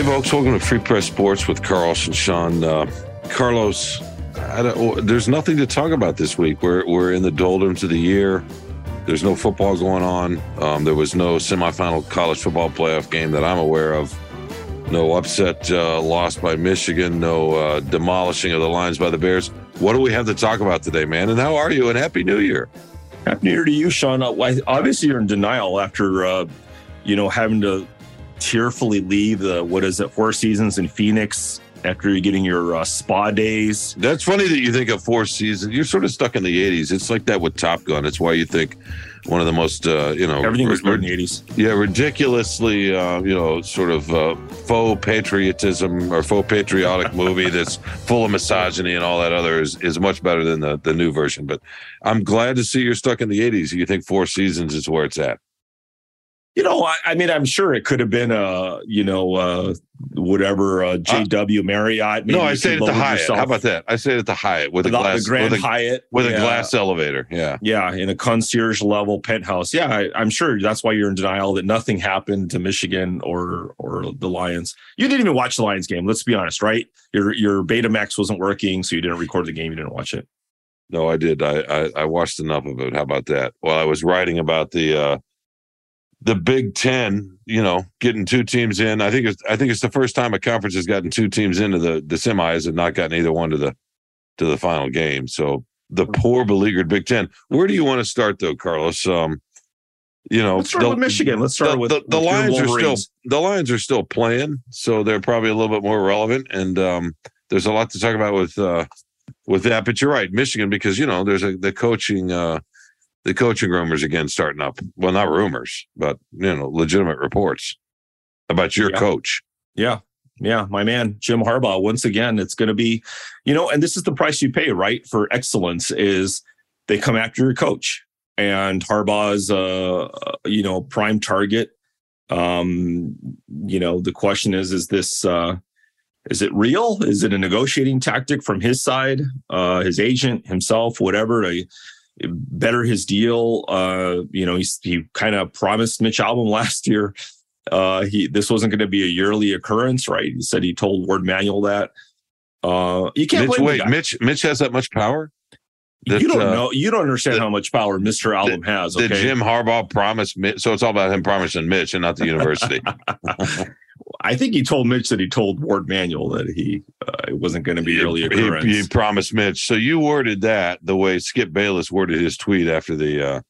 Hey, folks, welcome to Free Press Sports with Carlos and Sean. Uh, Carlos, there's nothing to talk about this week. We're, we're in the doldrums of the year. There's no football going on. Um, there was no semifinal college football playoff game that I'm aware of. No upset uh, lost by Michigan. No uh, demolishing of the Lions by the Bears. What do we have to talk about today, man? And how are you? And Happy New Year. Happy New Year to you, Sean. Uh, obviously, you're in denial after, uh, you know, having to tearfully leave the what is it four seasons in Phoenix after you're getting your uh, spa days. That's funny that you think of four seasons. You're sort of stuck in the 80s. It's like that with Top Gun. It's why you think one of the most, uh, you know, everything was in the 80s. Yeah, ridiculously, uh, you know, sort of uh, faux patriotism or faux patriotic movie that's full of misogyny and all that other is, is much better than the, the new version. But I'm glad to see you're stuck in the 80s. You think four seasons is where it's at. You know, I, I, mean, I'm sure it could have been a, you know, uh, whatever uh, JW uh, Marriott. no, I say it at the Hyatt. Yourself. How about that? I say it at the Hyatt with the, a glass, the Grand with a, Hyatt with yeah. a glass elevator. Yeah, yeah, in a concierge level penthouse. Yeah, I, am sure that's why you're in denial that nothing happened to Michigan or or the Lions. You didn't even watch the Lions game. Let's be honest, right? Your your Betamax wasn't working, so you didn't record the game. You didn't watch it. No, I did. I, I, I watched enough of it. How about that? While I was writing about the uh, the Big Ten, you know, getting two teams in. I think it's I think it's the first time a conference has gotten two teams into the the semis and not gotten either one to the to the final game. So the poor beleaguered Big Ten. Where do you want to start though, Carlos? Um, you know, let's start the, with Michigan. Let's start the, with the, the Lions are still the Lions are still playing, so they're probably a little bit more relevant. And um, there's a lot to talk about with uh, with that. But you're right, Michigan, because you know there's a the coaching uh, the coaching rumors again starting up. Well, not rumors, but you know, legitimate reports about your yeah. coach. Yeah. Yeah, my man, Jim Harbaugh. Once again, it's going to be, you know, and this is the price you pay, right? For excellence is they come after your coach, and Harbaugh's, uh, you know, prime target. Um, you know, the question is, is this, uh, is it real? Is it a negotiating tactic from his side, uh, his agent, himself, whatever? A, better his deal. Uh, you know, he, he kind of promised Mitch Albom last year. Uh, he this wasn't going to be a yearly occurrence, right? He said he told Warde Manuel that. Uh, you can't Mitch, wait. Mitch Mitch has that much power. That, you don't uh, know. You don't understand how much power Mr. That, has. Okay? Did Jim Harbaugh promise Mitch? So it's all about him promising Mitch and not the university. I think he told Mitch that he told Warde Manuel that he uh, it wasn't going to be early occurrence. He, he, promised Mitch. So you worded that the way Skip Bayless worded his tweet after the uh,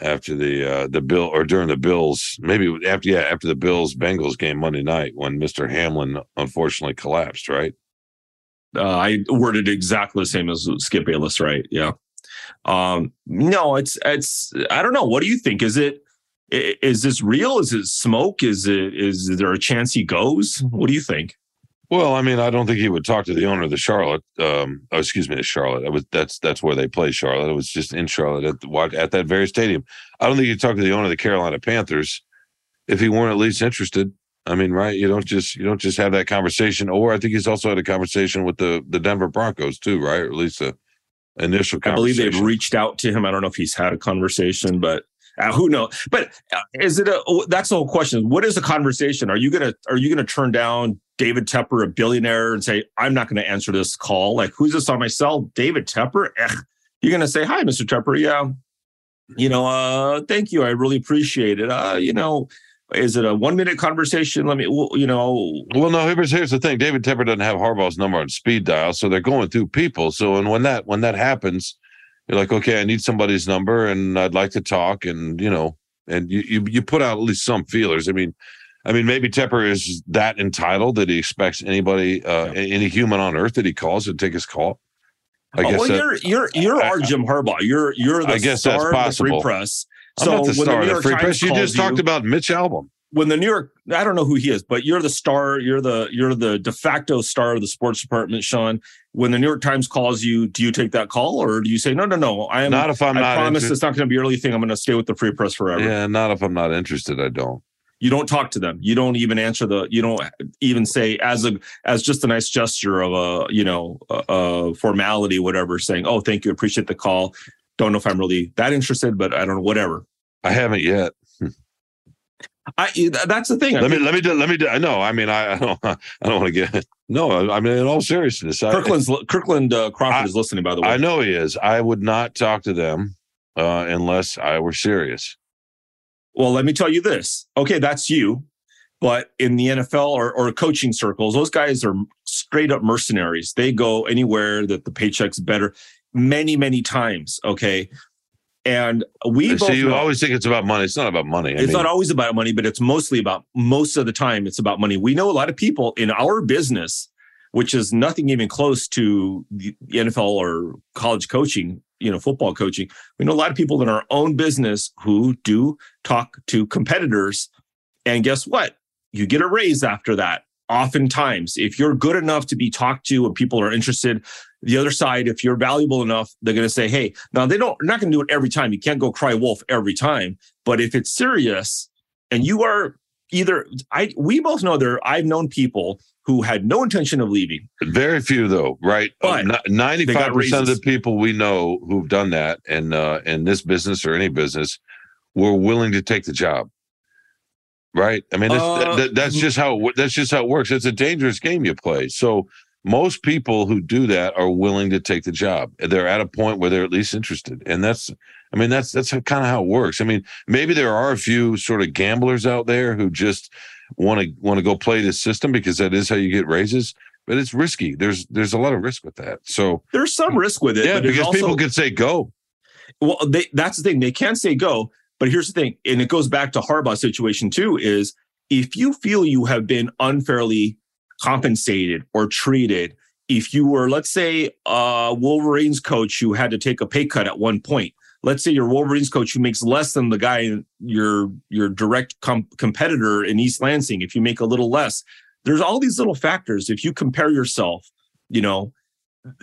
after the uh, the bill or during the Bills, maybe after yeah after the Bills Bengals game Monday night when Mister Hamlin unfortunately collapsed. Right. Uh, I worded exactly the same as Skip Bayless. Right. Yeah. Um, no, it's it's I don't know. What do you think? Is it is this real? Is it smoke? Is it is there a chance he goes? What do you think? Well, I mean, I don't think he would talk to the owner of the Charlotte. Um, oh, excuse me, Charlotte. It was that's that's where they play Charlotte. It was just in Charlotte at the, at that very stadium. I don't think he'd talk to the owner of the Carolina Panthers if he weren't at least interested. I mean, right? You don't just you don't just have that conversation. Or I think he's also had a conversation with the the Denver Broncos too, right? Or at least a initial. I believe they've reached out to him. I don't know if he's had a conversation, but uh, who knows? But uh, is it a? Oh, that's the whole question. What is the conversation? Are you gonna Are you gonna turn down David Tepper, a billionaire, and say I'm not to answer this call? Like, who's this on my cell? David Tepper? Ugh. You're gonna say hi, Mr. Tepper? Yeah. You know, uh, thank you. I really appreciate it. Uh, you know, is it a one minute conversation? Let me, you know. Well, no. Here's here's the thing. David Tepper doesn't have Harbaugh's number on speed dial, so they're going through people. So, and when that when that happens, you're like, okay, I need somebody's number and I'd like to talk. And, you know, and you, you, you put out at least some feelers. I mean, I mean, maybe Tepper is that entitled that he expects anybody, uh, yeah. any human on earth that he calls to take his call. I oh, guess well, that, you're you're you're our Jim Harbaugh. You're you're the I guess star that's possible. of the free press. So I'm not the star of the free press. You just talked about Mitch Albom when the New York, I don't know who he is, but you're the star, you're the you're the de facto star of the sports department, Sean. When the New York Times calls you, do you take that call or do you say no, no, no? I am not if I'm I not. promise inter- it's not going to be early thing. I'm going to stay with the Free Press forever. Yeah, not if I'm not interested. I don't. You don't talk to them. You don't even answer the. You don't even say as a as just a nice gesture of a you know a, a formality, whatever. Saying, oh, thank you, appreciate the call. Don't know if I'm really that interested, but I don't know, whatever. I haven't yet. I that's the thing. I let me let me do let me do. No, I mean I, I don't I don't want to get no. I mean in all seriousness, Kirkland's I, Kirkland uh, Crawford I, is listening. By the way, I know he is. I would not talk to them uh, unless I were serious. Well, let me tell you this. Okay, that's you. But in the NFL or, or coaching circles, those guys are straight up mercenaries. They go anywhere that the paycheck's better many, many times. Okay. And we so you know, always think it's about money. It's not about money. I it's mean, not always about money, but it's mostly about most of the time it's about money. We know a lot of people in our business, which is nothing even close to the NFL or college coaching, you know, football coaching. We know a lot of people in our own business who do talk to competitors. And guess what? You get a raise after that. Oftentimes, if you're good enough to be talked to and people are interested, the other side, if you're valuable enough, they're going to say, "Hey." Now they don't. They're not going to do it every time. You can't go cry wolf every time. But if it's serious, and you are either, I we both know there. I've known people who had no intention of leaving. Very few, though, right? Uh, ninety-five percent of the people we know who've done that, and uh, in this business or any business, were willing to take the job. Right? I mean, uh, that, that's just how that's just how it works. It's a dangerous game you play. So most people who do that are willing to take the job. They're at a point where they're at least interested, and that's, I mean, that's that's kind of how it works. I mean, maybe there are a few sort of gamblers out there who just want to want to go play this system because that is how you get raises. But it's risky. There's there's a lot of risk with that. So there's some risk with it. Yeah, because also, people could say go. Well, they, that's the thing. They can't say go, but here's the thing, and it goes back to Harbaugh's situation too. Is if you feel you have been unfairly compensated or treated if you were, let's say, a Wolverines coach who had to take a pay cut at one point. Let's say your Wolverines coach who makes less than the guy, your your direct com- competitor in East Lansing. If you make a little less, there's all these little factors. If you compare yourself, you know,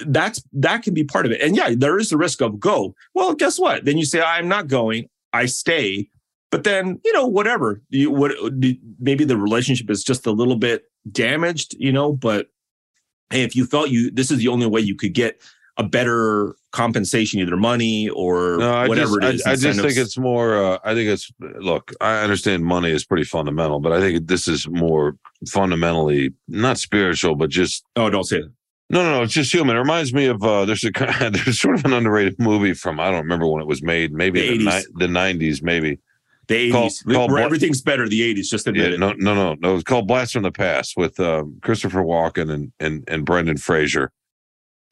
that's that can be part of it. And yeah, there is the risk of go. Well, guess what? Then you say I'm not going. I stay. But then you know whatever. You what maybe the relationship is just a little bit damaged, you know, but hey, if you felt you this is the only way you could get a better compensation, either money or no, whatever just, it is. I, I just think it's more. Uh, I think it's look. I understand money is pretty fundamental, but I think this is more fundamentally not spiritual, but just. Oh, don't say it. No, no, no. It's just human. It reminds me of uh, there's a there's sort of an underrated movie from I don't remember when it was made. Maybe the, the, the 90s, maybe the 80s, called, called where everything's better. The 80s, just admit yeah, it. No, no, no, no. It's called Blast from the Past with uh, Christopher Walken and and and Brendan Fraser,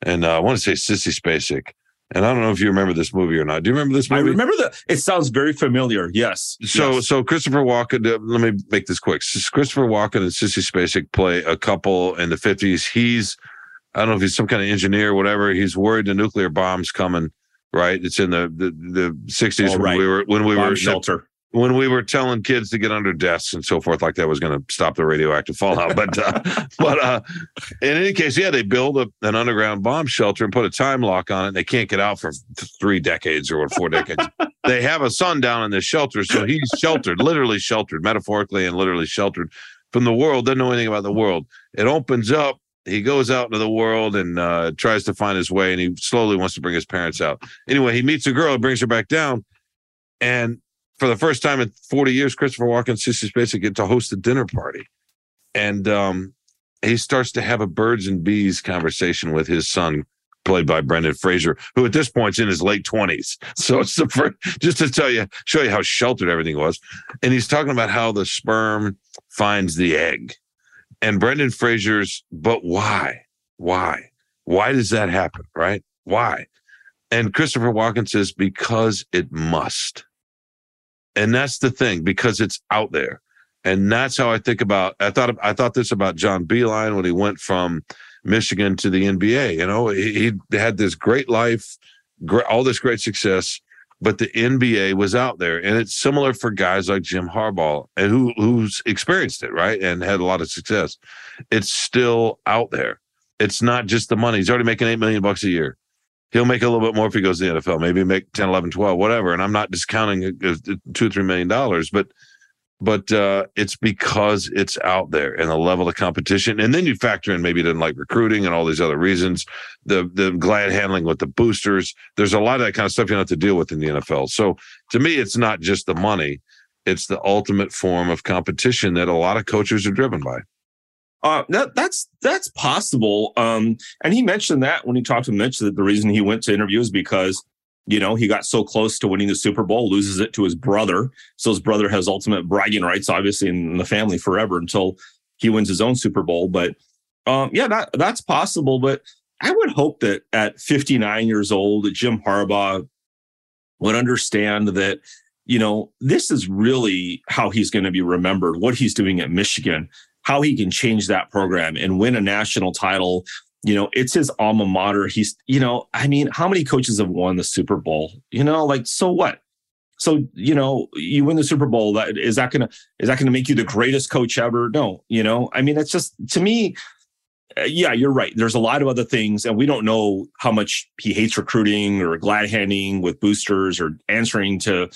and uh, I want to say Sissy Spacek. And I don't know if you remember this movie or not. Do you remember this movie? I remember the. It sounds very familiar. Yes. So yes. so Christopher Walken. Uh, let me make this quick. Christopher Walken and Sissy Spacek play a couple in the fifties. He's I don't know if he's some kind of engineer or whatever. He's worried the nuclear bomb's coming. Right. It's in the the, the sixties oh, when right. we were when we Bomb were shelter when we were telling kids to get under desks and so forth, like that was going to stop the radioactive fallout. But uh, but uh, in any case, yeah, they build a, an underground bomb shelter and put a time lock on it. They can't get out for three decades or four decades. they have a son down in this shelter, so he's sheltered, literally sheltered, metaphorically and literally sheltered from the world. Doesn't know anything about the world. It opens up. He goes out into the world and uh, tries to find his way, and he slowly wants to bring his parents out. Anyway, he meets a girl, brings her back down, and for the first time in 40 years, Christopher Walken Sissy Spacek get to host a dinner party. And um, he starts to have a birds and bees conversation with his son, played by Brendan Fraser, who at this point's in his late 20s. So it's the first, just to tell you, show you how sheltered everything was. And he's talking about how the sperm finds the egg. And Brendan Fraser's, but why? Why? Why does that happen? Right? Why? And Christopher Walken says, because it must. And that's the thing because it's out there. And that's how I think about I thought I thought this about John Beilein when he went from Michigan to the NBA. You know, he, he had this great life, great, all this great success, but the NBA was out there, and it's similar for guys like Jim Harbaugh and who who's experienced it, right, and had a lot of success. It's still out there. It's not just the money. He's already making eight million bucks a year he'll make a little bit more if he goes to the NFL, maybe make 10, 11, 12, whatever. And I'm not discounting uh, uh, two or three million dollars, but but uh, it's because it's out there and the level of competition. And then you factor in maybe didn't like recruiting and all these other reasons, the the glad handling with the boosters. There's a lot of that kind of stuff you have to deal with in the NFL. So to me, it's not just the money. it's the ultimate form of competition that a lot of coaches are driven by. Uh, that, that's that's possible. Um, and he mentioned that when he talked to Mitch that the reason he went to interview is because you know he got so close to winning the Super Bowl, loses it to his brother, so his brother has ultimate bragging rights, obviously in the family forever until he wins his own Super Bowl. But um, yeah, that that's possible. But I would hope that at 59 years old, Jim Harbaugh would understand that you know this is really how he's going to be remembered. What he's doing at Michigan how he can change that program and win a national title. You know, it's his alma mater. He's, you know, I mean, how many coaches have won the Super Bowl? You know, like, so what? So, you know, you win the Super Bowl. That is that gonna is that gonna make you the greatest coach ever? No, you know, I mean, it's just to me, uh, yeah, you're right. There's a lot of other things, and we don't know how much he hates recruiting or glad handing with boosters or answering to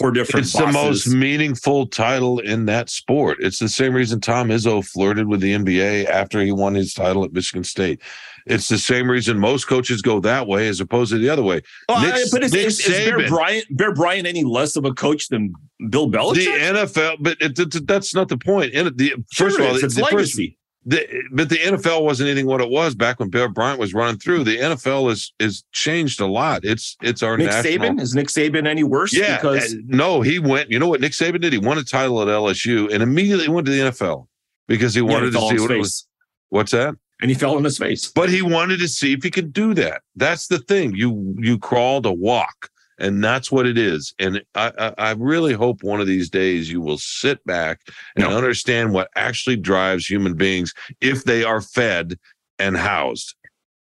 four different. It's bosses. the most meaningful title in that sport. It's the same reason Tom Izzo flirted with the NBA after he won his title at Michigan State. It's the same reason most coaches go that way as opposed to the other way. Well, Nick, I, but is, is, is Bear Bryant Bear Bryant any less of a coach than Bill Belichick? The NFL, but it, it, that's not the point. And the first sure of all, it's the legacy. First, the, but the NFL wasn't anything what it was back when Bill Bryant was running through. The NFL is is changed a lot. It's it's our Nick national. Saban is Nick Saban any worse? Yeah, because no, he went. You know what Nick Saban did? He won a title at LSU and immediately went to the NFL because he wanted yeah, he to see what face. it was. What's that? And he fell on his face. But he wanted to see if he could do that. That's the thing. You you crawl to walk and that's what it is. And I, I, I, really hope one of these days you will sit back and no. understand what actually drives human beings if they are fed and housed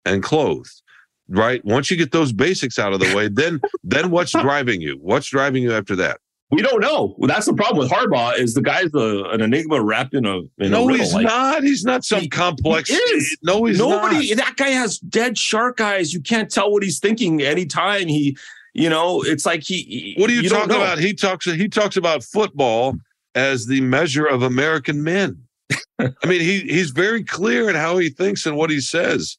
and clothed. Right. Once you get those basics out of the way, then then what's driving you? What's driving you after that? We don't know. Well, that's the problem with Harbaugh is the guy's a, an enigma wrapped in a in no. A he's not. He's not some he, complex. He is. No, he's nobody. Not. That guy has dead shark eyes. You can't tell what he's thinking anytime he you know, it's like he. What are you, you talking about? He talks. He talks about football as the measure of American men. I mean, he he's very clear in how he thinks and what he says.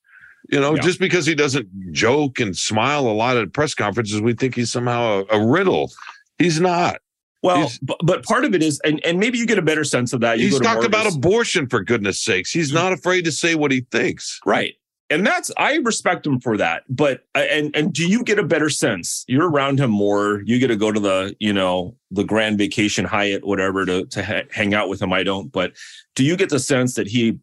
You know, yeah. just because he doesn't joke and smile a lot at press conferences, we think he's somehow a, a riddle. He's not. Well, but, but part of it is, and, and maybe you get a better sense of that. You he's talked about abortion for goodness sakes. He's mm-hmm. not afraid to say what he thinks. Right and that's I respect him for that. But uh, and and do you get a better sense? You're around him more. You get to go to the you know the Grand Vacation Hyatt, whatever, to to ha- hang out with him. I don't. But do you get the sense that he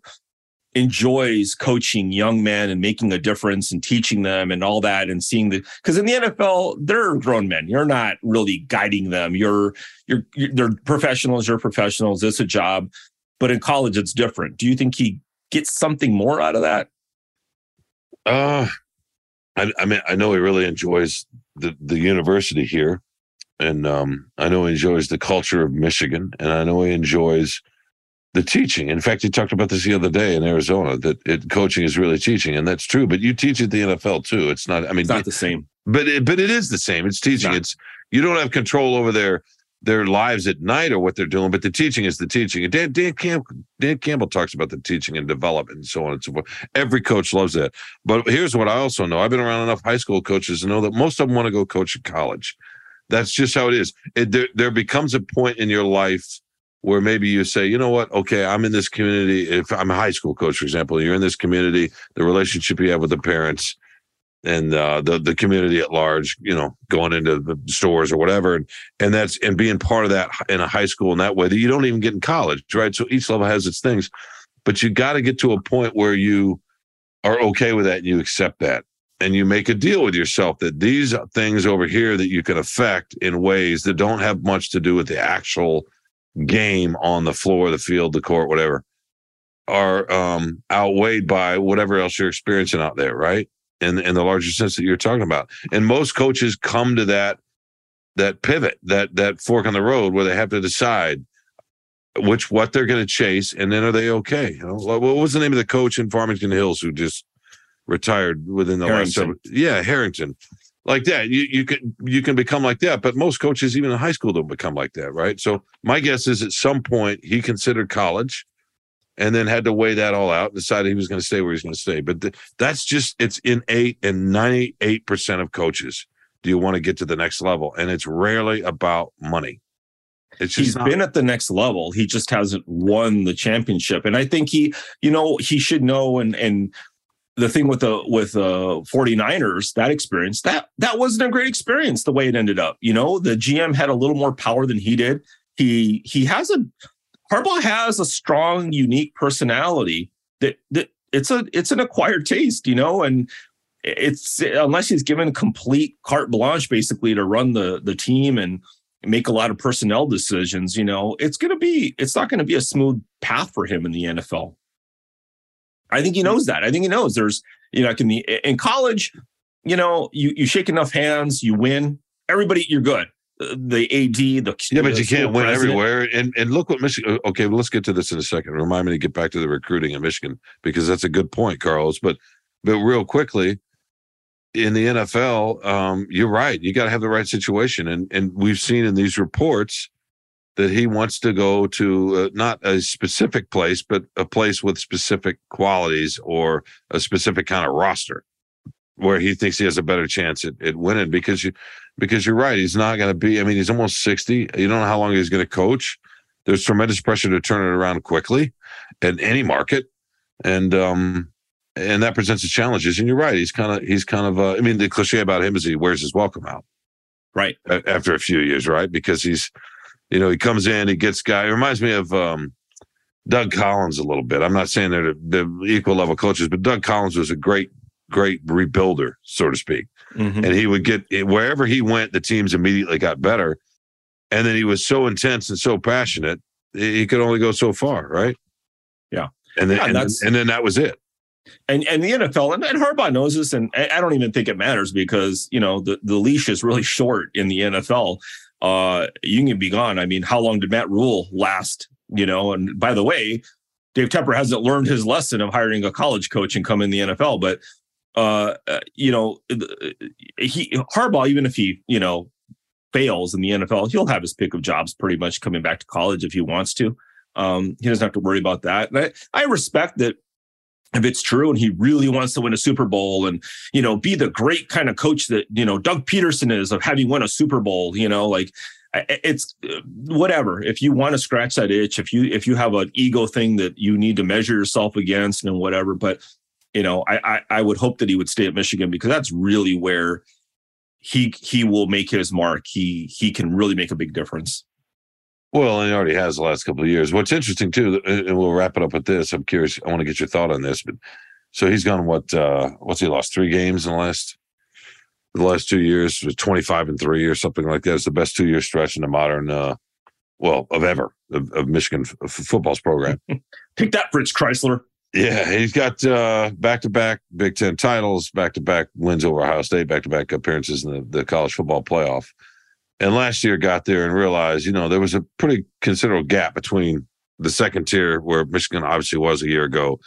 enjoys coaching young men and making a difference and teaching them and all that and seeing the because in the NFL they're grown men. You're not really guiding them. You're you're, you're they're professionals. You're professionals. It's a job. But in college, it's different. Do you think he gets something more out of that? Uh, I, I mean, I know he really enjoys the, the university here. And um, I know he enjoys the culture of Michigan. And I know he enjoys the teaching. In fact, he talked about this the other day in Arizona that it, coaching is really teaching. And that's true. But you teach at the NFL too. It's not, I mean, it's not the same. But it, but it is the same. It's teaching. It's, it's you don't have control over their their lives at night or what they're doing, but the teaching is the teaching. And Dan, Dan, Camp, Dan Campbell talks about the teaching and development and so on and so forth. Every coach loves that. But here's what I also know I've been around enough high school coaches to know that most of them want to go coach at college. That's just how it is. It, there, there becomes a point in your life where maybe you say, you know what? Okay, I'm in this community. If I'm a high school coach, for example, you're in this community, the relationship you have with the parents, and uh, the the community at large, you know, going into the stores or whatever, and, and that's and being part of that in a high school in that way that you don't even get in college, right? So each level has its things, but you got to get to a point where you are okay with that and you accept that, and you make a deal with yourself that these things over here that you can affect in ways that don't have much to do with the actual game on the floor, the field, the court, whatever, are um, outweighed by whatever else you're experiencing out there, right? In in the larger sense that you're talking about. And most coaches come to that that pivot, that that fork on the road where they have to decide which what they're going to chase, and then are they okay? You know, what was the name of the coach in Farmington Hills who just retired within the Harrington. last seven? Yeah, Harrington. Like that, you you can you can become like that, but most coaches, even in high school, don't become like that, right? So my guess is at some point he considered college and then had to weigh that all out and decided he was going to stay where he's going to stay. But th- that's just it's innate in 98% of coaches. Do you want to get to the next level? And it's rarely about money. It's he's not, been at the next level. He just hasn't won the championship. And I think he, you know, he should know and and the thing with the with the 49ers, that experience, that that wasn't a great experience the way it ended up. You know, the GM had a little more power than he did. He he has a Harbaugh has a strong, unique personality that that it's a it's an acquired taste, you know, and it's unless he's given complete carte blanche basically to run the the team and make a lot of personnel decisions, you know, it's going to be it's not going to be a smooth path for him in the NFL. I think he hmm. knows that. I think he knows there's, you know, in the in college, you know, you you shake enough hands, you win. Everybody, you're good. The AD, the yeah, but the you can't win president. everywhere. And and look what Michigan. Okay, well, let's get to this in a second. Remind me to get back to the recruiting in Michigan because that's a good point, Carlos. But but real quickly, in the NFL, um, you're right. You got to have the right situation, and and we've seen in these reports that he wants to go to uh, not a specific place, but a place with specific qualities or a specific kind of roster where he thinks he has a better chance at, at winning because you because you're right. He's not going to be. I mean, he's almost sixty. You don't know how long he's going to coach. There's tremendous pressure to turn it around quickly in any market, and um and that presents challenges. And you're right. He's kind of he's kind of. Uh, I mean, the cliche about him is he wears his welcome out Right. a- after a few years, right? Because he's, you know, he comes in, he gets guy. It reminds me of um, Doug Collins a little bit. I'm not saying they're the, the equal level coaches, but Doug Collins was a great, great rebuilder, so to speak. Mhm. And he would get wherever he went, the teams immediately got better. And then he was so intense and so passionate, he could only go so far, right? Yeah. And then Yeah, and, that's- and then that was it. and and the NFL and, and Harbaugh knows this, and I I don't even think it matters because you know the the leash is really short in the NFL. Uh, you can be gone. I mean, how long did Matt Rhule last? You know, and by the way, Dave Tepper hasn't learned his lesson of hiring a college coach and come in the NFL. But uh, uh, you know, he Harbaugh, even if he you know fails in the NFL, he'll have his pick of jobs pretty much coming back to college if he wants to. Um, he doesn't have to worry about that. And I, I respect that if it's true and he really wants to win a Super Bowl and you know be the great kind of coach that you know Doug Pederson is of having won a Super Bowl, you know, like it's uh, whatever. If you want to scratch that itch, if you if you have an ego thing that you need to measure yourself against and whatever, but you know, I I, I would hope that he would stay at Michigan because that's really where he he will make his mark. He he can really make a big difference. Well, and he already has the last couple of years. What's interesting too, and we'll wrap it up with this. I'm curious. I want to get your thought on this. But so he's gone what? uh What's he lost three games in the last the last two years? Was 25 and three or something like that. It's the best two year stretch in the modern, uh well, of ever of, of Michigan f- football's program. Take that, Fritz Crisler. Yeah, he's got back to back Big Ten titles, back to back wins over Ohio State, back to back appearances in the, the college football playoff. And last year got there and realized, you know, there was a pretty considerable gap between the second tier, where Michigan obviously was a year ago,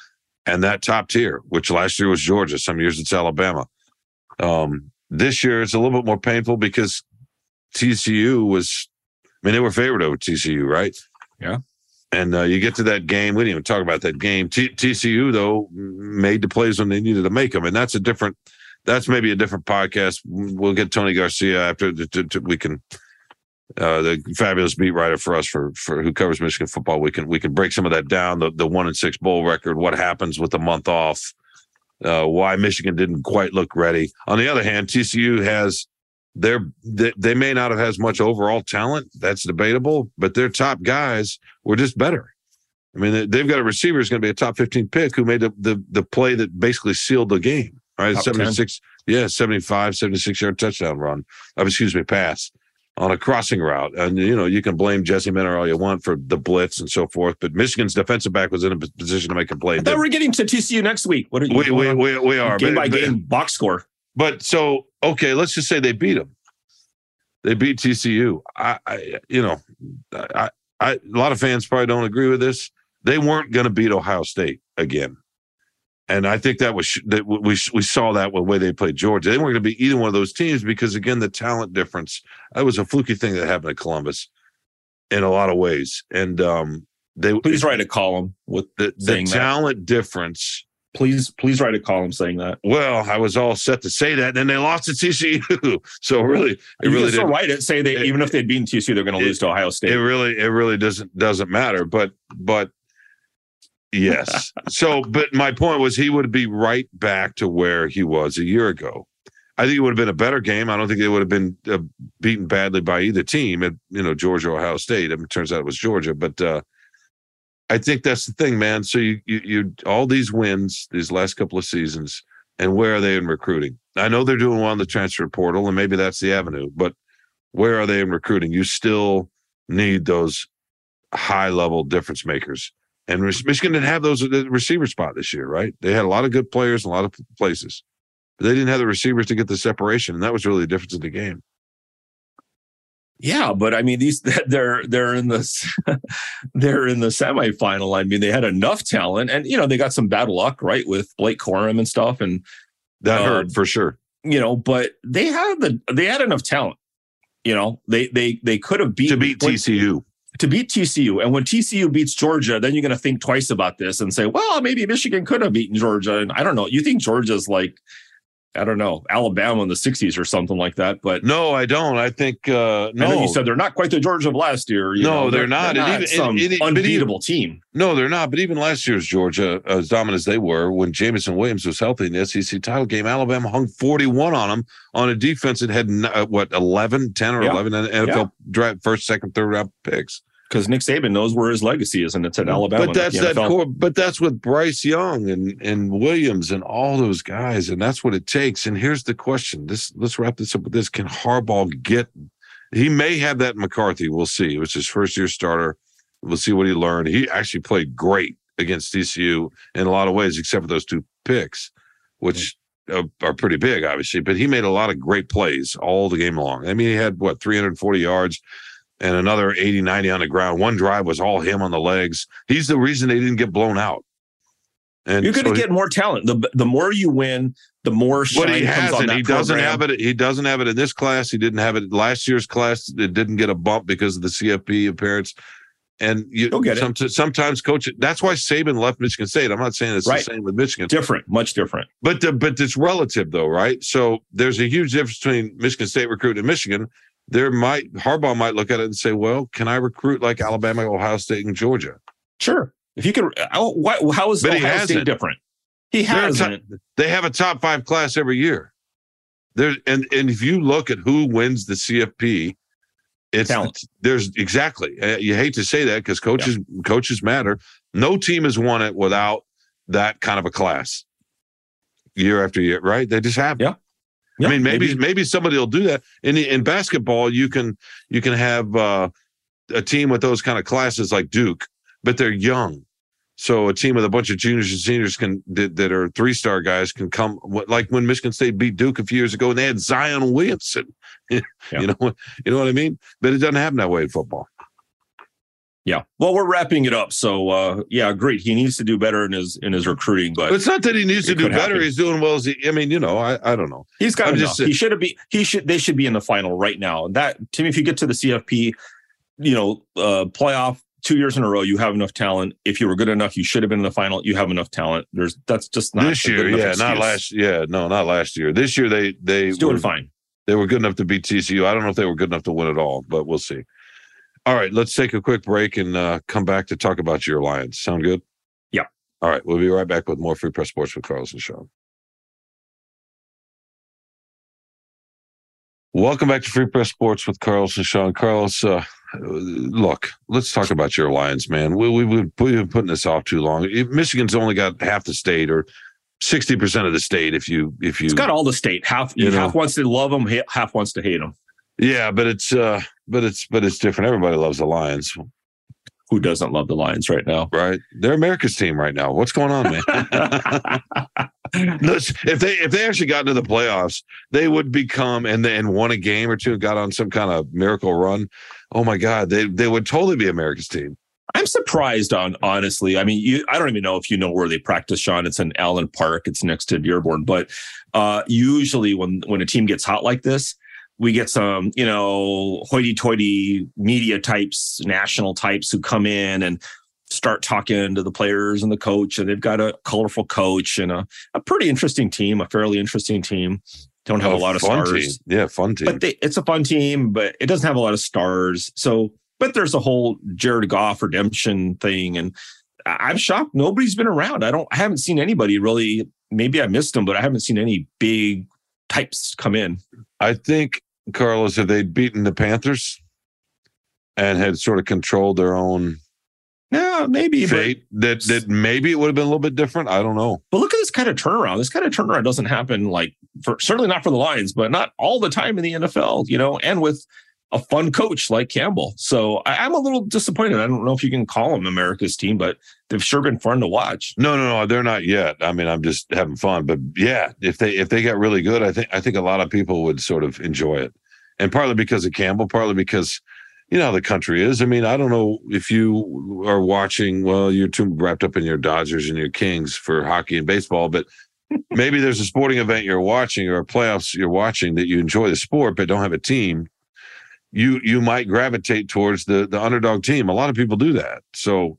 and that top tier, which last year was Georgia, some years it's Alabama. Um, this year it's a little bit more painful because TCU was, I mean, they were favored over TCU, right? Yeah. And uh, you get to that game. We didn't even talk about that game. T- TCU though made the plays when they needed to make them, and that's a different. That's maybe a different podcast. We'll get Tony Garcia after to, to- we can. Uh, the fabulous beat writer for us for for who covers Michigan football. We can we can break some of that down. The the one and six bowl record. What happens with the month off? Uh, why Michigan didn't quite look ready. On the other hand, TCU has their they, they may not have as much overall talent. That's debatable, but their top guys were just better. I mean, they- they've got a receiver who's going to be a top 15 pick who made the, the, the play that basically sealed the game, right? Top 10. 76, yeah, 75, 76 yard touchdown run, uh, excuse me, pass on a crossing route. And, you know, you can blame Jesse Minter all you want for the blitz and so forth, but Michigan's defensive back was in a position to make a play. I thought we're getting to TCU next week. What are you We, we, we, we are. game but- by but- game box score? but so okay, let's just say they beat them. They beat TCU. I, I you know, I, I, a lot of fans probably don't agree with this. They weren't going to beat Ohio State again, and I think that was that we we saw that with the way they played Georgia. They weren't going to be either one of those teams because again, the talent difference. That was a fluky thing that happened at Columbus in a lot of ways, and um, they Please write a column with the, the saying that. talent difference Please, please write a column saying that. Well, I was all set to say that, and then they lost to TCU. So really, it you really still didn't- write it. Say they it- even if they'd beaten TCU, they're going to lose to Ohio State. it really it really doesn't doesn't matter but but yes so but my point was he would be right back to where he was a year ago i think it would have been a better game i don't think it would have been uh, beaten badly by either team at you know georgia or ohio state I mean, it turns out it was georgia but uh i think that's the thing man so you, you you all these wins these last couple of seasons and where are they in recruiting i know they're doing well in the transfer portal and maybe that's the avenue but where are they in recruiting you still need those high level difference makers. And Michigan didn't have those at the receiver spot this year, right? They had a lot of good players in a lot of places, but they didn't have the receivers to get the separation, and that was really the difference in the game. Yeah, but I mean, these they're they're in the they're in the semifinal. I mean, they had enough talent, and you know they got some bad luck, right, with Blake Corum and stuff, and That hurt um, for sure. you know, but they had the they had enough talent. You know, they they they could have beat To beat TCU, to beat TCU, and when TCU beats Georgia, then you're going to think twice about this and say, well, maybe Michigan could have beaten Georgia, and I don't know. You think Georgia's like, I don't know, Alabama in the '60s or something like that, but no, I don't. I think uh, I know no, you said they're not quite the Georgia of last year. you No, know, they're not. Even- some and- and- but even- unbeatable team. no, they're not. But even last year's Georgia, as dominant as they were, when Jameson Williams was healthy in the SEC title game, Alabama hung 41 on them on a defense that had uh, what 11, 10 or Yeah. 11 NFL draft first, second, third round picks. Because Nick Saban knows where his legacy is, and it's at Alabama. But that's that NFL. core. But that's with Bryce Young and and Williams and all those guys, and that's what it takes. And here's the question: This let's wrap this up with this: Can Harbaugh get? He may have that McCarthy. We'll see. It was his first year starter. We'll see what he learned. He actually played great against TCU in a lot of ways, except for those two picks, which. Are pretty big, obviously, but he made a lot of great plays all the game long. I mean, he had what 340 yards, and another 80, 90 on the ground. One drive was all him on the legs. He's the reason they didn't get blown out. And You're going to so he- get more talent. The the more you win, the more but shine he comes on that He doesn't program. have it. He doesn't have it in this class. He didn't have it last year's class. It didn't get a bump because of the CFP appearance. And you get it. sometimes coach. That's why Saban left Michigan State. I'm not saying it's Right. the same with Michigan, Different, much different. but the, but it's relative though, right? So there's a huge difference between Michigan State recruiting and Michigan. There might Harbaugh might look at it and say, "Well, can I recruit like Alabama, Ohio State, and Georgia?" Sure. If you could, how, why, how is But Ohio State hasn't. different? He hasn't. they have a top five class every year. There and and if you look at who wins the CFP, it's Talent. there's exactly. uh, you hate to say that because coaches coaches matter. No team has won it without that kind of a class, year after year. Right? They just have. Yeah. I Yeah, mean, maybe, maybe somebody will do that. In in basketball, you can you can have uh, a team with those kind of classes like Duke, but they're young. So a team with a bunch of juniors and seniors can that, that are three star guys can come like when Michigan State beat Duke a few years ago and they had Zion Williamson. Yeah. You know you know what I mean? But it doesn't happen that way in football. Yeah. Well, we're wrapping it up. So uh yeah, great. He needs to do better in his in his recruiting, but But it's not that he needs to do better. happen. He's doing well as he. I mean, you know, I I don't know. he's got enough. just he should have be he should they should be in the final right now. And that to me, if you get to the CFP, you know, uh playoff two years in a row, you have enough talent. If you were good enough, you should have been in the final. You have enough talent. There's that's just not this year, enough yeah, not last. Yeah, no, not last year. This year they they He's doing were- fine. They were good enough to beat TCU. I don't know if they were good enough to win it all, but we'll see. All right, let's take a quick break and uh, come back to talk about your Lions. Sound good? Yeah. All right, we'll be right back with more Free Press Sports with Carlos and Sean. Welcome back to Free Press Sports with Carlos and Sean. Carlos, uh, look, let's talk about your Lions, man. We, we, we've been putting this off too long. Michigan's only got half the state or 60% of the state if you if you It's got all the state. Half You know. half wants to love them, half wants to hate him. Yeah, but it's uh but it's but it's different. Everybody loves the Lions, Who doesn't love the Lions right now? right? They're America's team right now. What's going on, man? If they if they actually got into the playoffs, they would become and then won a game or two and got on some kind of miracle run. Oh my God, they they would totally be America's team. I'm surprised on honestly. I mean, you I don't even know if you know where they practice, Sean. It's in Allen Park. It's next to Dearborn. But uh usually when when a team gets hot like this, we get some, you know, hoity-toity media types, national types who come in and start talking to the players and the coach, and they've got a colorful coach and a, a pretty interesting team, a fairly interesting team. Don't have a, a lot of stars. Team. Yeah, fun team. But they, it's a fun team, but it doesn't have a lot of stars. So, but there's a whole Jared Goff redemption thing, and I'm shocked nobody's been around. I don't, I haven't seen anybody really. Maybe I missed them, but I haven't seen any big types come in. I think Carlos, if they'd beaten the Panthers and had sort of controlled their own yeah, maybe fate but, that that maybe it would have been a little bit different. I don't know. But look at this kind of turnaround. This kind of turnaround doesn't happen like for certainly not for the Lions, but not all the time in the NFL, you know, and with a fun coach like Campbell. So I, am a little disappointed. I don't know if you can call them America's team, but they've sure been fun to watch. No, no, no, they're not yet. I mean, I'm just having fun. But yeah, if they if they got really good, I think I think a lot of people would sort of enjoy it. And partly because of Campbell, partly because you know how the country is. I mean, I don't know if you are watching, well, you're too wrapped up in your Dodgers and your Kings for hockey and baseball, but maybe there's a sporting event you're watching or a playoffs you're watching that you enjoy the sport but don't have a team. You you might gravitate towards the the underdog team. A lot of people do that. So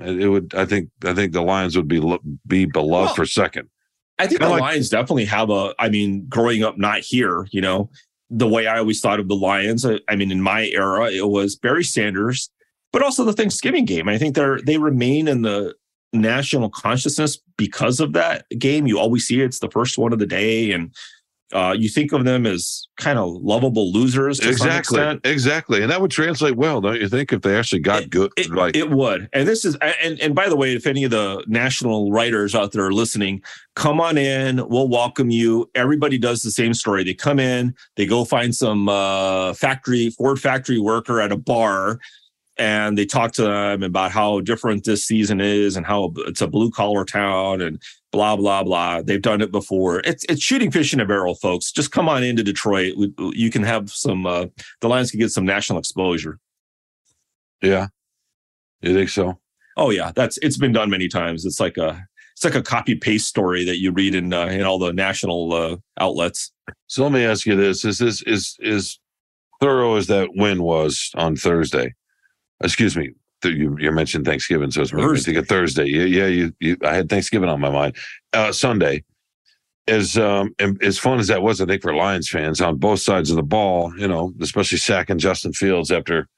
uh, it would I think I think the Lions would be be beloved well, for second. I think Kinda the like, Lions definitely have a I mean growing up not here, you know, the way I always thought of the Lions. I, I mean, in my era, it was Barry Sanders, but also the Thanksgiving game. I think they're they remain in the national consciousness because of that game. You always see it. it's the first one of the day, and uh, you think of them as kind of lovable losers. exactly, exactly, and that would translate well, don't you think? If they actually got it, good, it, like it would. And this is, and and by the way, if any of the national writers out there are listening, come on in. We'll welcome you. Everybody does the same story. They come in, they go find some uh, factory Ford factory worker at a bar and they talk to them about how different this season is and how it's a blue collar town and blah blah blah. They've done it before. It's it's shooting fish in a barrel, folks. Just come on into Detroit. You can have some. Uh, the Lions can get some national exposure. Yeah, you think so? Oh yeah, that's it's been done many times. It's like a it's like a copy paste story that you read in uh, in all the national uh, outlets. So let me ask you this: Is this is is thorough as that win was on Thursday? Excuse me, you, you mentioned Thanksgiving, so it's Thursday. Thursday. Yeah, yeah. You, you, I had Thanksgiving on my mind. Uh, Sunday, as um, as fun as that was, I think for Lions fans on both sides of the ball, you know, especially sacking Justin Fields after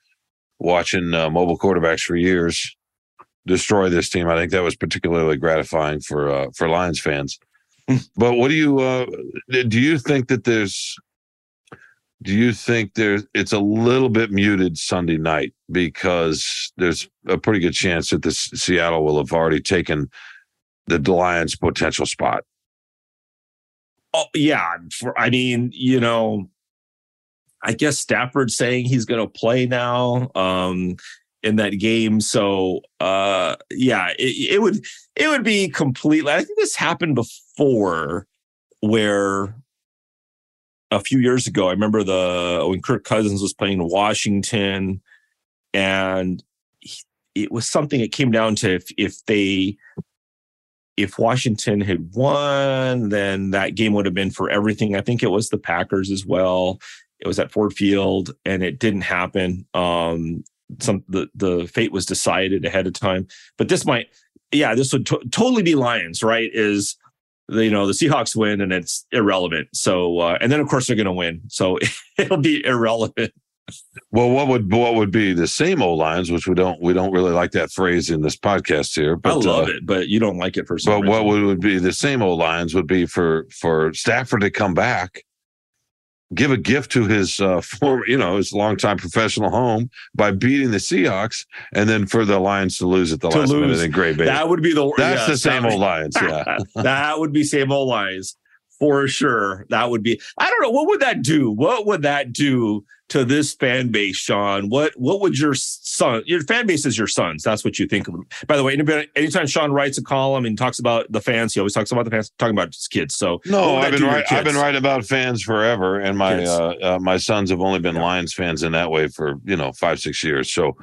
watching uh, mobile quarterbacks for years destroy this team. I think that was particularly gratifying for uh, for Lions fans. Hmm. but what do you uh, do? You think that there's do you think there's it's a little bit muted Sunday night because there's a pretty good chance that this Seattle will have already taken the Lions' potential spot? Oh yeah, for I mean, you know, I guess Stafford saying he's going to play now um, in that game. So uh, yeah, it, it would it would be completely. I think this happened before where a few years ago, I remember the when Kirk Cousins was playing Washington, and he, it was something. It came down to if if they if Washington had won, then that game would have been for everything. I think it was the Packers as well. It was at Ford Field, and it didn't happen. Um, some the the fate was decided ahead of time. But this might, yeah, this would to- totally be Lions, right? Is you know the Seahawks win and it's irrelevant. So uh, and then of course they're going to win, so it'll be irrelevant. Well, what would what would be the same old lines, which we don't we don't really like that phrase in this podcast here. But, I love uh, it, but you don't like it for some. But reason. what would, would be the same old lines would be for for Stafford to come back give a gift to his uh, former, you know, his longtime professional home by beating the Seahawks, and then for the Lions to lose at the to last lose. minute in Green Bay. That would be the that's the same old Lions. Yeah, that would be same old Lions for sure. That would be. I don't know what would that do. What would that do to this fan base, Sean? What what would your son? Your fan base is your sons. That's what you think of them. By the way, anytime Sean writes a column and talks about the fans, he always talks about the fans, talking about his kids. So no, I've been right, I've been right about fans forever, and my uh, uh, my sons have only been yeah. Lions fans in that way for you know five six years. So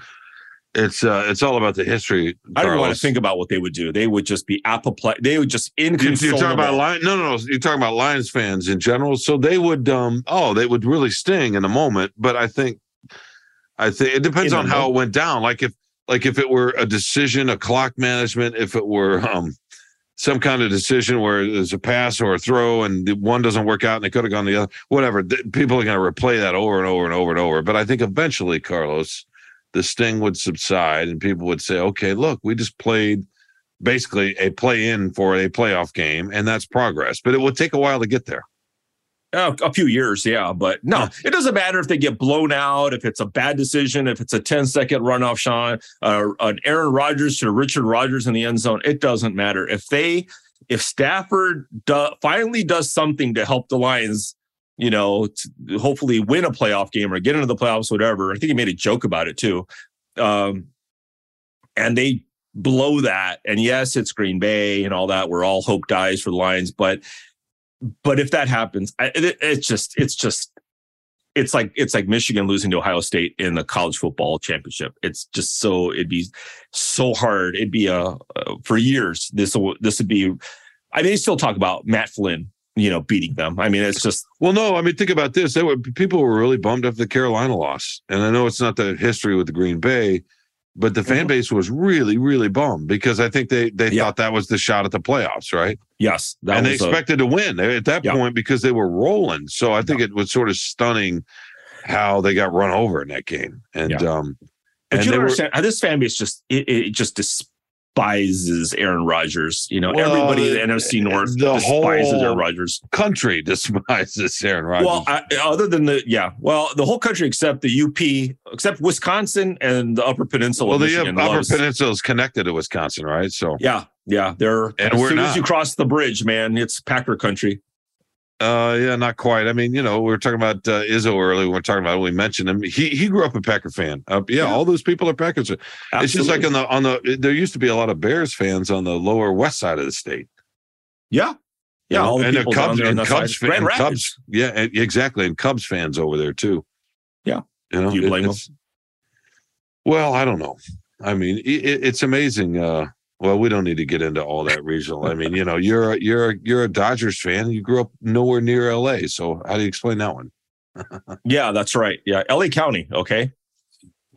it's uh, it's all about the history. I don't want to think about what they would do. They would just be apoplectic. They would just inconsolable. You're talking about Lions? No, no, no. You're talking about Lions fans in general. So they would, um, oh, they would really sting in a moment. But I think, I think it depends in on how it went down. Like if like if it were a decision, a clock management, if it were um, some kind of decision where there's a pass or a throw and one doesn't work out and they could have gone the other, whatever. People are going to replay that over and over and over and over. But I think eventually, Carlos, the sting would subside and people would say, okay, look, we just played basically a play in for a playoff game and that's progress. But it would take a while to get there. Uh, a few years, yeah, but no, it doesn't matter if they get blown out, if it's a bad decision, if it's a 10 second runoff, Sean, uh, an Aaron Rodgers to Richard Rodgers in the end zone. It doesn't matter if they, if Stafford do, finally does something to help the Lions, you know, hopefully win a playoff game or get into the playoffs, whatever. I think he made a joke about it too. Um, and they blow that, and yes, it's Green Bay and all that, where all hope dies for the Lions, but but if that happens, it, it's just it's just it's like it's like Michigan losing to Ohio State in the college football championship. It's just so it'd be so hard. It'd be a uh, for years. This will this would be. I mean, they still talk about Matt Flynn, you know, beating them. I mean, it's just well, no. I mean, think about this. They were people were really bummed after the Carolina loss, and I know it's not the history with the Green Bay, but the fan mm-hmm. base was really, really bummed because I think they they yeah. thought that was the shot at the playoffs, right? Yes, and they expected a, to win at that yeah. point because they were rolling. So I think yeah. it was sort of stunning how they got run over in that game. And um, but and you understand were, this fan base just it, it just despises Aaron Rodgers. You know, well, everybody in the NFC eh, North the despises Aaron Rodgers. Country despises Aaron Rodgers. Well, I, other than the yeah, well, the whole country except the UP, except Wisconsin and the Upper Peninsula. Well, the uh, Upper loves. Peninsula is connected to Wisconsin, right? So yeah, yeah, they're and as soon not. as you cross the bridge, man, it's Packer country. Uh, yeah, not quite. I mean, you know, we were talking about uh, Izzo earlier. We are talking about. We mentioned him. He he grew up a Packer fan. Uh, yeah, yeah, all those people are Packers. Absolutely. It's just like on the on the. There used to be a lot of Bears fans on the lower west side of the state. Yeah, yeah, you know, and the Cubs and Cubs, fan, Cubs. Yeah, exactly, and Cubs fans over there too. Yeah, you know, Do you blame it, them? Well, I don't know. I mean, it, it's amazing. Uh, well, we don't need to get into all that regional. I mean, you know, you're a, you're a, you're a Dodgers fan. You grew up nowhere near L.A. So how do you explain that one? yeah, that's right. Yeah, L.A. County. Okay.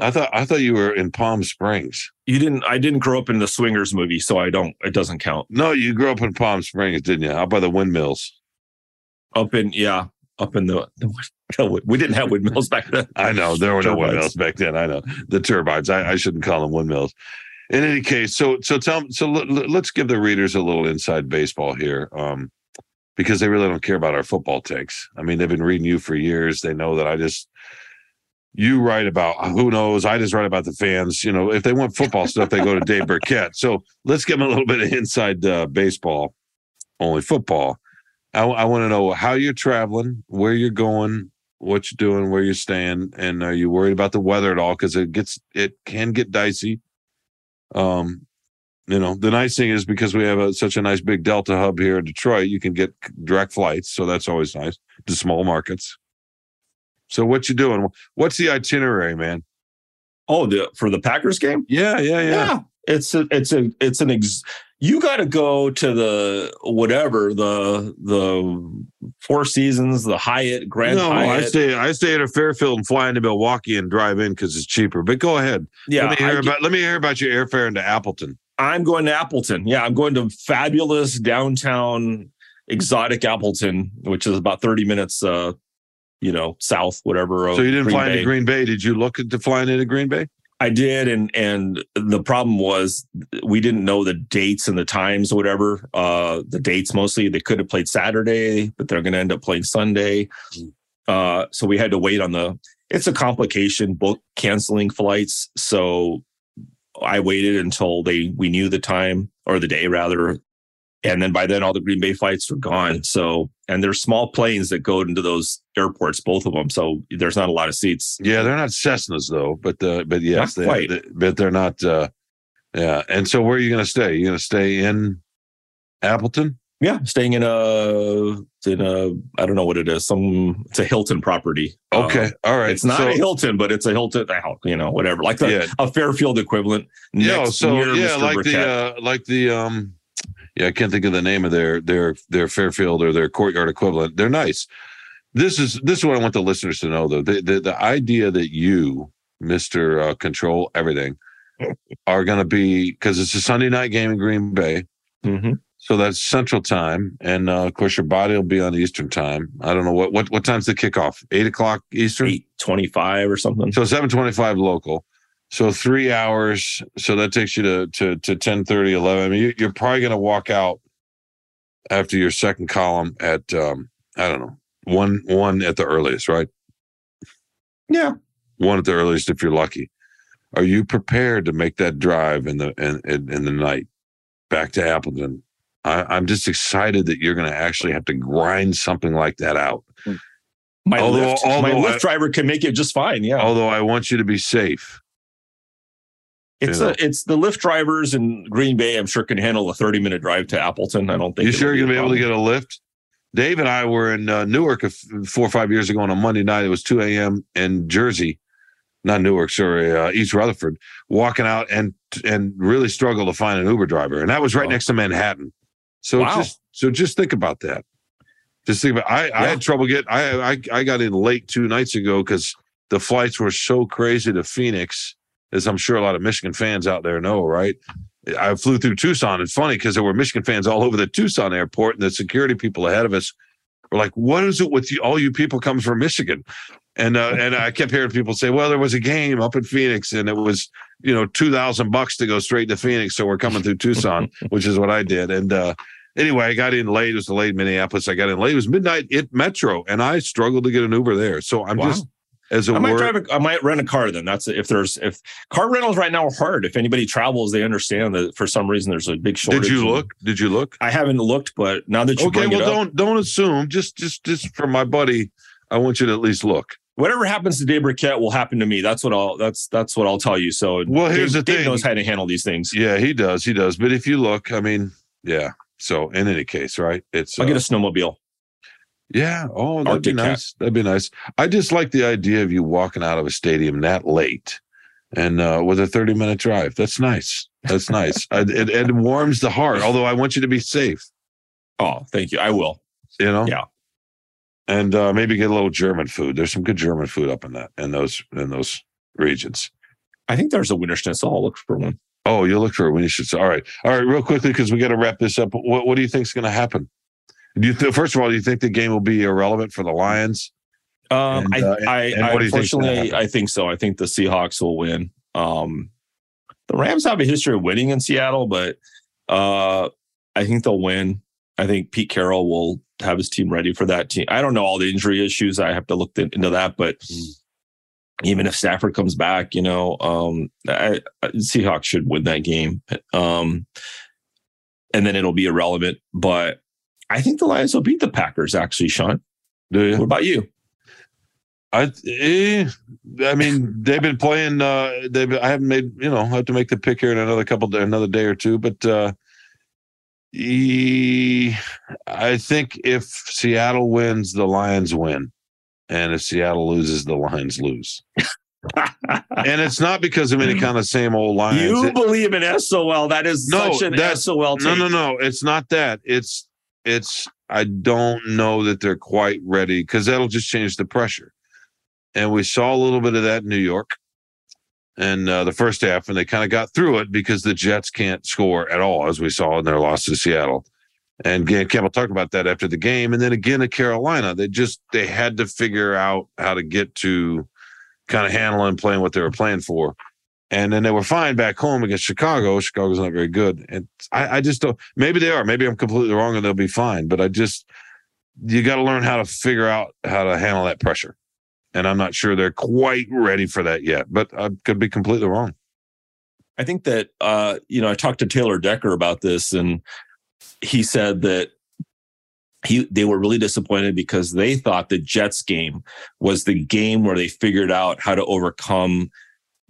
I thought I thought you were in Palm Springs. You didn't. I didn't grow up in the Swingers movie, so I don't. It doesn't count. No, you grew up in Palm Springs, didn't you? Out by the windmills. Up in yeah, up in the, the we didn't have windmills back then. I know there were no windmills back then. I know the turbines. I, I shouldn't call them windmills in any case, so so tell so l- let's give the readers a little inside baseball here, um, because they really don't care about our football takes. I mean, they've been reading you for years. They know that I just you write about who knows. I just write about the fans. You know, if they want football stuff, they go to Dave Birkett. So let's give them a little bit of inside uh, baseball, only football. I, I want to know how you're traveling, where you're going, what you're doing, where you're staying, and are you worried about the weather at all? Because it gets it can get dicey. Um, you know, the nice thing is because we have a, such a nice big Delta hub here in Detroit, you can get direct flights, so that's always nice to small markets. So what you doing? What's the itinerary, man? Oh, the for the Packers game? Yeah, yeah, yeah. yeah. It's a, it's a, it's an ex, you got to go to the whatever the the Four Seasons, the Hyatt, Grand. No, Hyatt. I stay I stay at a Fairfield and fly into Milwaukee and drive in because it's cheaper. But go ahead. Yeah, let me hear about let me hear about your airfare into Appleton. I'm going to Appleton. Yeah, I'm going to fabulous downtown exotic Appleton, which is about 30 minutes uh, you know, south, whatever. So you didn't Green fly Bay. into Green Bay. Did you look into flying into Green Bay? I did, and and the problem was we didn't know the dates and the times or whatever. Uh, the dates mostly they could have played Saturday, but they're going to end up playing Sunday. Hmm. Uh, so we had to wait on the. It's a complication book canceling flights. So I waited until they we knew the time or the day rather and then by then, all the Green Bay flights were gone. So, and there's small planes that go into those airports, both of them. So there's not a lot of seats. Yeah, they're not Cessnas though, but uh, but yes, they, they, but they're not. Uh, yeah, and so where are you going to stay? You're going to stay in Appleton? Yeah, staying in a in a I don't know what it is. Some it's a Hilton property. Okay, uh, all right. It's not so, a Hilton, but it's a Hilton. You know, whatever, like the, yeah. a Fairfield equivalent. Yeah, so yeah, Mr. like Birkett. the uh, like the um yeah, I can't think of the name of their their their Fairfield or their courtyard equivalent. They're nice. This is this is what I want the listeners to know though. The the, the idea that you, Mister uh, Control Everything, are going to be because it's a Sunday night game in Green Bay. Mm-hmm. So that's Central Time, and uh, of course your body will be on Eastern Time. I don't know what what what time's the kickoff? Eight o'clock Eastern. Eight twenty-five or something. So seven twenty-five local. So three hours. So that takes you to to to 10, 30, 11. I mean, you, you're probably going to walk out after your second column at um, I don't know one one at the earliest, right? Yeah, one at the earliest if you're lucky. Are you prepared to make that drive in the in in, in the night back to Appleton? I, am just excited that you're going to actually have to grind something like that out. My although, Lyft, although my Lyft I, driver can make it just fine. Yeah. Although I want you to be safe. It's you know? a, it's the Lyft drivers in Green Bay. I'm sure can handle a 30 minute drive to Appleton. I don't think you sure you're gonna be able to get a lift. Dave and I were in uh, Newark four or five years ago on a Monday night. It was 2 a.m. in Jersey, not Newark, sorry, uh, East Rutherford, walking out and and really struggled to find an Uber driver, and that was right oh. next to Manhattan. So wow. just so just think about that. Just think about. I yeah. I had trouble getting. I I I got in late two nights ago because the flights were so crazy to Phoenix, as I'm sure a lot of Michigan fans out there know, right? I flew through Tucson. It's funny because there were Michigan fans all over the Tucson airport, and the security people ahead of us were like, "What is it with you, all you people comes from Michigan?" And uh, and I kept hearing people say, "Well, there was a game up in Phoenix, and it was you know two thousand bucks to go straight to Phoenix, so we're coming through Tucson, which is what I did." And uh, anyway, I got in late. It was the late Minneapolis. I got in late. It was midnight at Metro, and I struggled to get an Uber there. So I'm wow. just as a I might word, drive a, I might rent a car then. That's if there's if car rentals right now are hard. If anybody travels, they understand that for some reason there's a big shortage. Did you look? Did you look? I haven't looked, but now that you okay, well, don't don't assume. Just just just for my buddy, I want you to at least look. Whatever happens to Dave Birkett will happen to me. That's what I'll that's that's what I'll tell you. So well, here's Dave, the thing. Dave knows how to handle these things. Yeah, he does. He does. But if you look, I mean, yeah. So in any case, right? It's I'll uh, get a snowmobile. Yeah. Oh, that'd Arctic be nice. Cat. That'd be nice. I just like the idea of you walking out of a stadium that late and uh, with a 30 minute drive. That's nice. That's nice. I, it, it warms the heart, although I want you to be safe. Oh, thank you. I will. You know? Yeah. And uh, maybe get a little German food. There's some good German food up in that in those in those regions. I think there's a Wiener Schnitzel. I'll look for one. Oh, you'll look for a Wiener Schnitzel. All right. All right, real quickly, because we got to wrap this up. What, what do you think is going to happen? Do you th- first of all, do you think the game will be irrelevant for the Lions? Um, and, I, uh, I, and I unfortunately, I think so. I think the Seahawks will win. Um, the Rams have a history of winning in Seattle, but uh, I think they'll win. I think Pete Carroll will have his team ready for that team. I don't know all the injury issues. I have to look into that, but mm. even if Stafford comes back, you know, um, I, I, Seahawks should win that game. Um, and then it'll be irrelevant. But I think the Lions will beat the Packers. Actually, Sean. Do you? What about you? I, eh, I mean, they've been playing. Uh, they've. I haven't made. You know, I have to make the pick here in another couple, another day or two. But uh, I think if Seattle wins, the Lions win, and if Seattle loses, the Lions lose. and it's not because of any kind of same old Lions. You it, believe in SOL? That is no, such an SOL. Take. No, no, no. It's not that. It's it's I don't know that they're quite ready because that'll just change the pressure. And we saw a little bit of that in New York and uh, the first half, and they kind of got through it because the Jets can't score at all, as we saw in their loss to Seattle. And Campbell talked about that after the game, and then again at Carolina, they just they had to figure out how to get to kind of handling playing what they were playing for and then they were fine back home against Chicago. Chicago's not very good, and I, I just don't. Maybe they are. Maybe I'm completely wrong, and they'll be fine. But I just you got to learn how to figure out how to handle that pressure, and I'm not sure they're quite ready for that yet. But I could be completely wrong. I think that uh, you know I talked to Taylor Decker about this, and he said that he they were really disappointed because they thought the Jets game was the game where they figured out how to overcome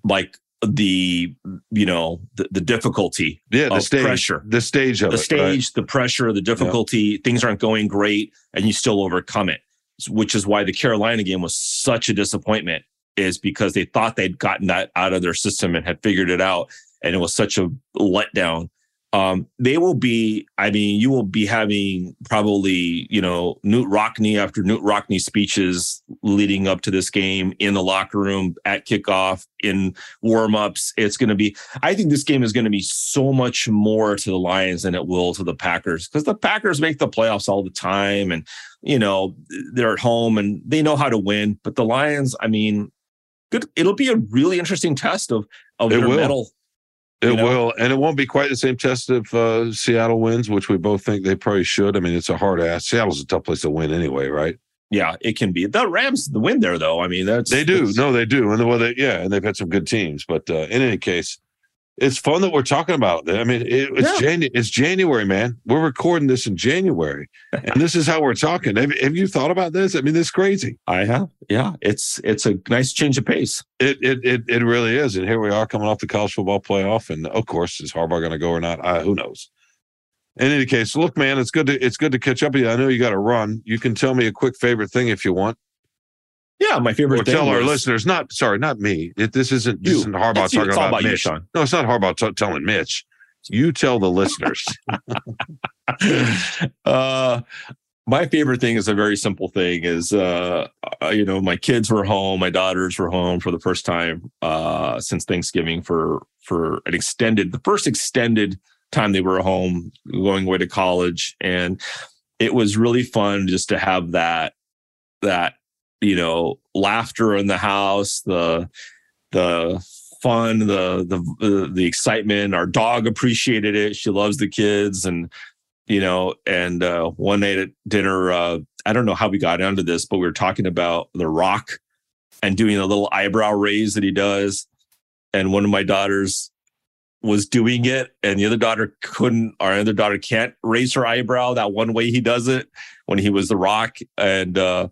like the you know the, the difficulty yeah the stage pressure the stage of the it, stage right? the pressure the difficulty yeah. things aren't going great and you still overcome it which is why the carolina game was such a disappointment is because they thought they'd gotten that out of their system and had figured it out and it was such a letdown um, they will be, I mean, you will be having probably, you know, Knute Rockne after Knute Rockne speeches leading up to this game in the locker room at kickoff, in warmups. It's going to be, I think this game is going to be so much more to the Lions than it will to the Packers because the Packers make the playoffs all the time and, you know, they're at home and they know how to win. But the Lions, I mean, good. It'll be a really interesting test of, of It their will. metal. It You know? will, and it won't be quite the same test if uh, Seattle wins, which we both think they probably should. I mean, it's a hard ass. Seattle's a tough place to win anyway, right? Yeah, it can be. The Rams, the win there, though. I mean, that's They do. that's- No, they do. And well, they, yeah, and they've had some good teams. But uh, in any case, it's fun that we're talking about. it. I mean, it, it's Yeah. Janu- It's January, man. We're recording this in January, and this is how we're talking. Have, have you thought about this? I mean, this is crazy. I have. Yeah, it's it's a nice change of pace. It it it, it really is. And here we are coming off the college football playoff, and of course, is Harbaugh going to go or not? Uh, who knows? In any case, look, man, it's good to it's good to catch up with you. I know you got to run. You can tell me a quick favorite thing if you want, Yeah, my favorite or tell our was- listeners. Not sorry, not me. It, this isn't this You. isn't Harbaugh It's talking It's all about, about you, Mitch. Sean. No, it's not Harbaugh t- telling Mitch. You tell the listeners. uh my favorite thing is a very simple thing is uh, uh you know my kids were home my daughters were home for the first time uh since thanksgiving for for an extended the first extended time they were home going away to college and it was really fun just to have that that you know laughter in the house the the fun the the the, the excitement. Our dog appreciated it. She loves the kids and you know and uh one night at dinner uh i don't know how we got onto this but we were talking about the rock and doing a little eyebrow raise that he does. And one of my daughters was doing it and the other daughter couldn't our other daughter can't raise her eyebrow that one way he does it when he was the rock. And uh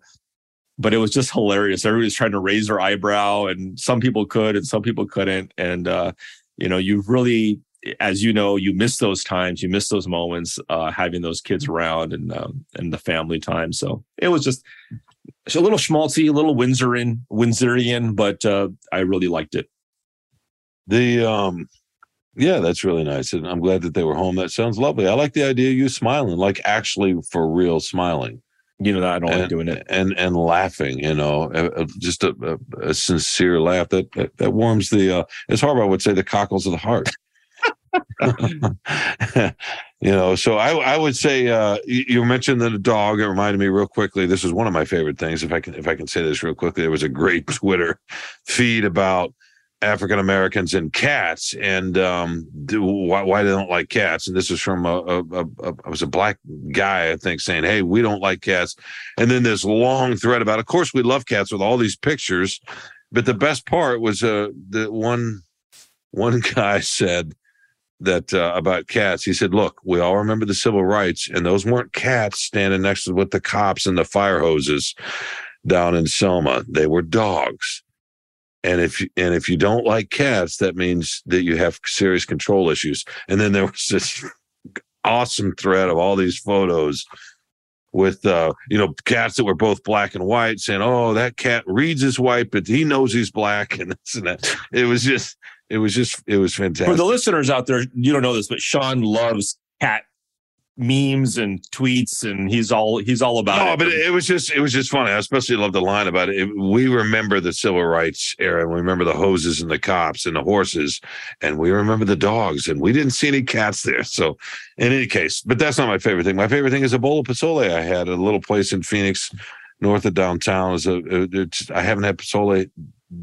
but it was just hilarious everybody was trying to raise their eyebrow and some people could and some people couldn't and uh you know you really as you know you miss those times you miss those moments uh having those kids around and um and the family time so it was just a little schmaltzy a little windsorian windsorian but uh i really liked it the um, yeah, that's really nice, and I'm glad that they were home. That sounds lovely. I like the idea of you smiling, like actually for real smiling. You know that i don't like doing it. and and laughing you know just a, a, a sincere laugh that, that that warms the uh as Harbaugh would say the cockles of the heart. You know so i i would say uh you, you mentioned the dog. It reminded me real quickly this is one of my favorite things if i can if i can say this real quickly there was a great twitter feed about African Americans and cats, and um, do, why, why they don't like cats. And this is from a, a, a, a it was a black guy, I think, saying, "Hey, we don't like cats." And then this long thread about, of course, we love cats with all these pictures, but the best part was uh, the one one guy said that uh, about cats. He said, "Look, we all remember the civil rights, and those weren't cats standing next to with the cops and the fire hoses down in Selma. They were dogs." And if you- and if you don't like cats, that means that you have serious control issues. And then there was this awesome thread of all these photos with uh, you know cats that were both black and white, saying, "Oh, that cat reads as white, but he knows he's black," and this and that. It was just, it was just, it was fantastic. for the listeners out there you don't know this but sean loves cat memes and tweets and he's all he's all about No, it but it was just it was just funny. I especially love the line about it. It- We remember the civil rights era, and we remember the hoses and the cops and the horses, and we remember the dogs, and we didn't see any cats there. So, in any case, but that's not my favorite thing. My favorite thing is a bowl of pozole I had at a little place in Phoenix, north of downtown. Is a it's, I haven't had pozole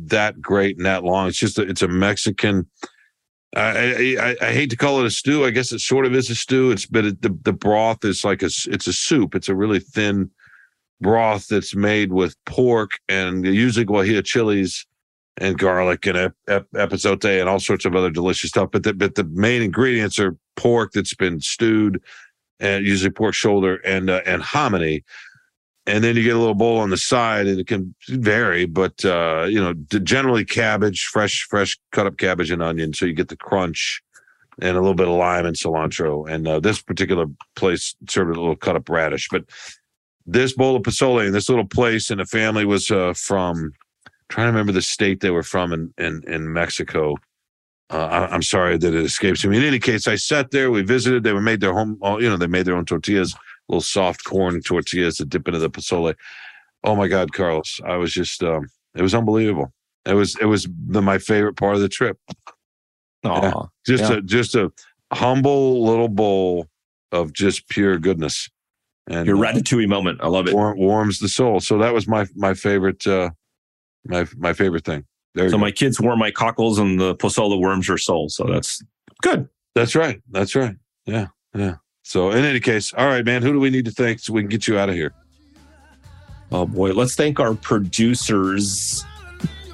that great and that long. It's just a, it's a Mexican. I, I I hate to call it a stew. I guess it sort of is a stew. It's but it, the the broth is like a it's a soup. It's a really thin broth that's made with pork and usually guajillo chilies and garlic and ep, ep, epazote and all sorts of other delicious stuff. But the but the main ingredients are pork that's been stewed and usually pork shoulder and uh, and hominy. And then you get a little bowl on the side, and it can vary, but uh, you know, generally cabbage, fresh, fresh cut up cabbage and onion, so you get the crunch and a little bit of lime and cilantro. And uh, this particular place served a little cut up radish. But this bowl of pozole in this little place, and the family was uh, from trying to remember the state they were from in in, in Mexico. uh, I, am sorry that it escapes me. In any case, I sat there. We visited. They were made their home. You know, they made their own tortillas, little soft corn tortillas to dip into the pozole. Oh my God, Carlos! I was just. Um, it was unbelievable. It was. It was the, my favorite part of the trip. Yeah. Just yeah. a just a humble little bowl of just pure goodness. And your uh, ratatouille uh, moment. I love it. Warm, warms the soul. So that was my my favorite uh my my favorite thing. There so my kids warm my cockles and the pozole worms your soul. So that's good. That's right. That's right. Yeah. Yeah. So in any case, all right, man, who do we need to thank so we can get you out of here? Oh boy, let's thank our producers,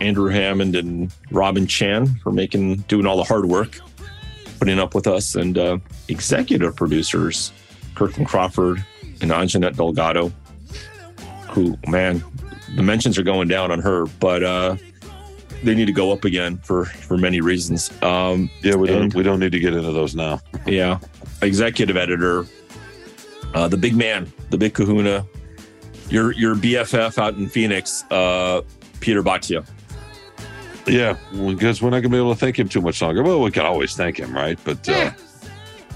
Andrew Hammond and Robin Chan for making doing all the hard work, putting up with us, and uh, executive producers, Kirkland Crawford and Anjanette Delgado, who man, the mentions are going down on her, but uh, they need to go up again for for many reasons. Um, yeah, we don't we don't need to get into those now. yeah, executive editor, uh, the big man, the big Kahuna, your your BFF out in Phoenix, uh, Peter Bhatia. Yeah, because we're not going to be able to thank him too much longer. Well, we can always thank him, right? But uh,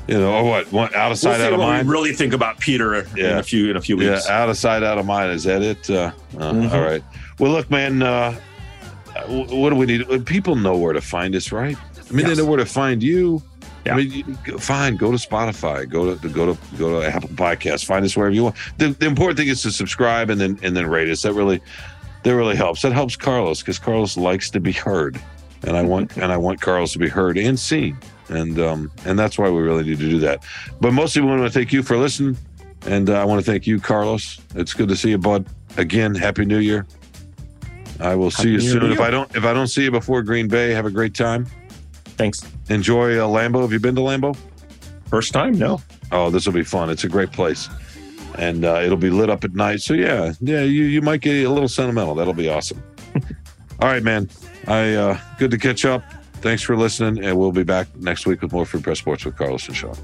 you know, or what? One, out of sight, we'll out of mind. really think about Peter yeah. in a few in a few weeks. Yeah, out of sight, out of mind. Is that it? Uh, uh, mm-hmm. all right. Well, look, man. Uh, what do we need? People know where to find us, right? I mean, yes. they know where to find you. Yeah. I mean, fine. Go to Spotify. Go to go to go to Apple Podcasts. Find us wherever you want. The, the important thing is to subscribe and then and then rate us. That really that really helps. That helps Carlos because Carlos likes to be heard, and I want and I want Carlos to be heard and seen and um, and that's why we really need to do that. But mostly, we want to thank you for listening, and uh, I want to thank you, Carlos. It's good to see you, bud. Again, happy New Year. I will see you soon. If I don't if I don't see you before Green Bay, have a great time. Thanks. Enjoy uh, Lambeau. Have you been to Lambeau? First time? No. Oh, this will be fun. It's a great place, and uh, it'll be lit up at night. So yeah, yeah, you you might get a little sentimental. That'll be awesome. All right, man. I uh, good to catch up. Thanks for listening, and we'll be back next week with more Free Press Sports with Carlos and Sean.